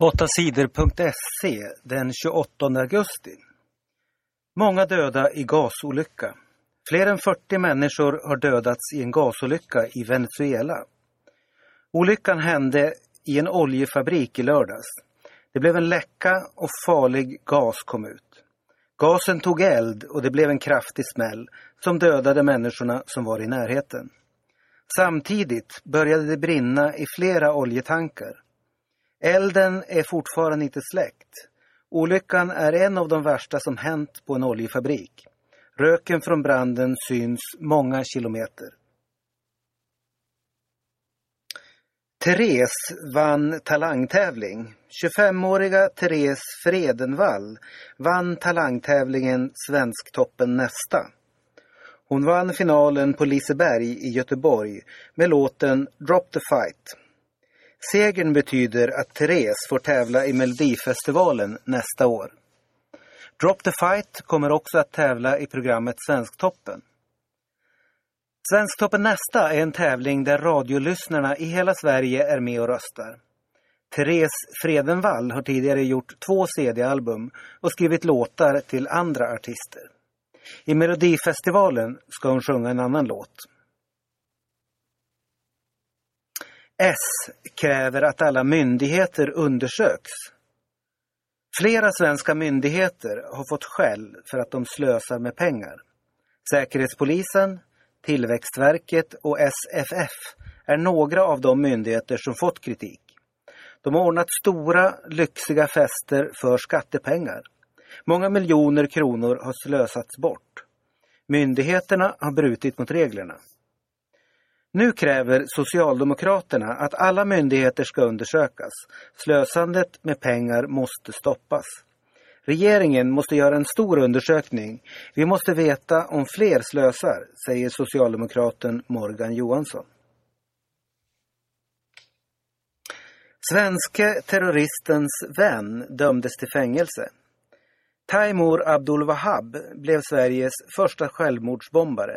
8 sidor.se den 28 augusti. Många döda i gasolycka. Fler än 40 människor har dödats i en gasolycka i Venezuela. Olyckan hände i en oljefabrik i lördags. Det blev en läcka och farlig gas kom ut. Gasen tog eld och det blev en kraftig smäll som dödade människorna som var i närheten. Samtidigt började det brinna i flera oljetankar. Elden är fortfarande inte släckt. Olyckan är en av de värsta som hänt på en oljefabrik. Röken från branden syns många kilometer. Therese vann talangtävling. 25-åriga Therese Fredenvall vann talangtävlingen Svensktoppen nästa. Hon vann finalen på Liseberg i Göteborg med låten Drop the Fight. Segern betyder att Therese får tävla i Melodifestivalen nästa år. Drop the Fight kommer också att tävla i programmet Svensktoppen. Svensktoppen nästa är en tävling där radiolyssnarna i hela Sverige är med och röstar. Therese Fredenvall har tidigare gjort två CD-album och skrivit låtar till andra artister. I Melodifestivalen ska hon sjunga en annan låt. S kräver att alla myndigheter undersöks. Flera svenska myndigheter har fått skäll för att de slösar med pengar. Säkerhetspolisen, Tillväxtverket och SFF är några av de myndigheter som fått kritik. De har ordnat stora, lyxiga fester för skattepengar. Många miljoner kronor har slösats bort. Myndigheterna har brutit mot reglerna. Nu kräver Socialdemokraterna att alla myndigheter ska undersökas. Slösandet med pengar måste stoppas. Regeringen måste göra en stor undersökning. Vi måste veta om fler slösar, säger socialdemokraten Morgan Johansson. Svenske terroristens vän dömdes till fängelse. Taimur Abdul Wahab blev Sveriges första självmordsbombare.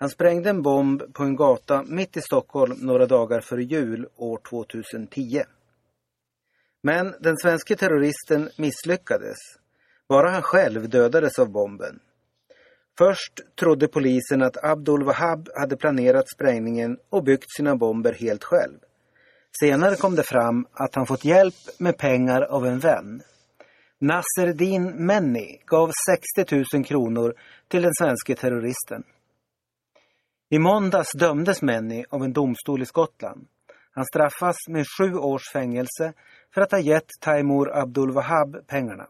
Han sprängde en bomb på en gata mitt i Stockholm några dagar före jul år 2010. Men den svenska terroristen misslyckades. Bara han själv dödades av bomben. Först trodde polisen att Abdul Wahab hade planerat sprängningen och byggt sina bomber helt själv. Senare kom det fram att han fått hjälp med pengar av en vän. Nasserdin Menni gav 60 000 kronor till den svenska terroristen. I måndags dömdes Manny av en domstol i Skottland. Han straffas med sju års fängelse för att ha gett Taimur Abdul Wahab pengarna.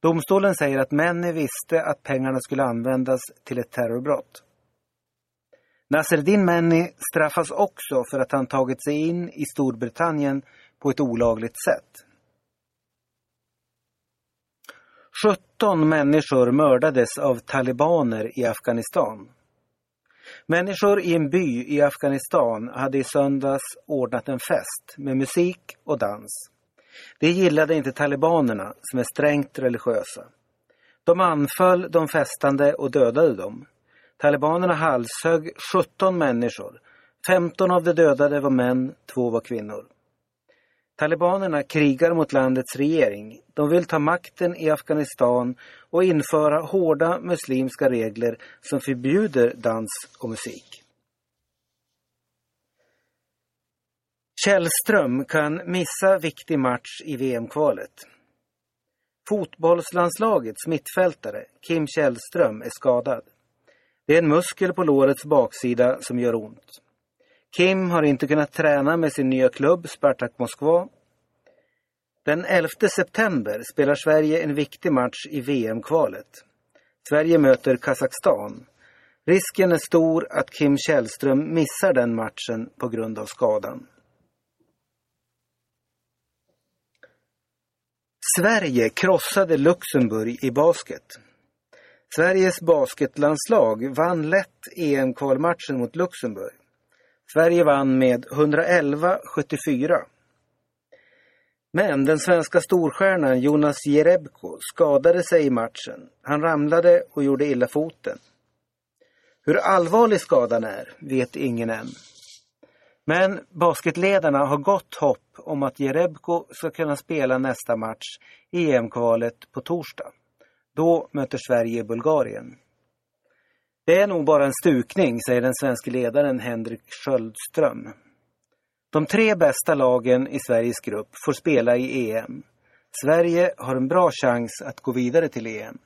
Domstolen säger att Manny visste att pengarna skulle användas till ett terrorbrott. Nasreddin Manny straffas också för att han tagit sig in i Storbritannien på ett olagligt sätt. 17 människor mördades av talibaner i Afghanistan. Människor i en by i Afghanistan hade i söndags ordnat en fest med musik och dans. Det gillade inte talibanerna som är strängt religiösa. De anföll de festande och dödade dem. Talibanerna halshögg 17 människor. 15 av de dödade var män, två var kvinnor. Talibanerna krigar mot landets regering. De vill ta makten i Afghanistan och införa hårda muslimska regler som förbjuder dans och musik. Källström kan missa viktig match i VM-kvalet. Fotbollslandslagets mittfältare Kim Källström är skadad. Det är en muskel på lårets baksida som gör ont. Kim har inte kunnat träna med sin nya klubb Spartak Moskva. Den 11 september spelar Sverige en viktig match i VM-kvalet. Sverige möter Kazakstan. Risken är stor att Kim Källström missar den matchen på grund av skadan. Sverige krossade Luxemburg i basket. Sveriges basketlandslag vann lätt EM-kvalmatchen mot Luxemburg. Sverige vann med 111-74. Men den svenska storstjärnan Jonas Jerebko skadade sig i matchen. Han ramlade och gjorde illa foten. Hur allvarlig skadan är vet ingen än. Men basketledarna har gott hopp om att Jerebko ska kunna spela nästa match i EM-kvalet på torsdag. Då möter Sverige Bulgarien. Det är nog bara en stukning, säger den svenska ledaren Henrik Sköldström. De tre bästa lagen i Sveriges grupp får spela i EM. Sverige har en bra chans att gå vidare till EM.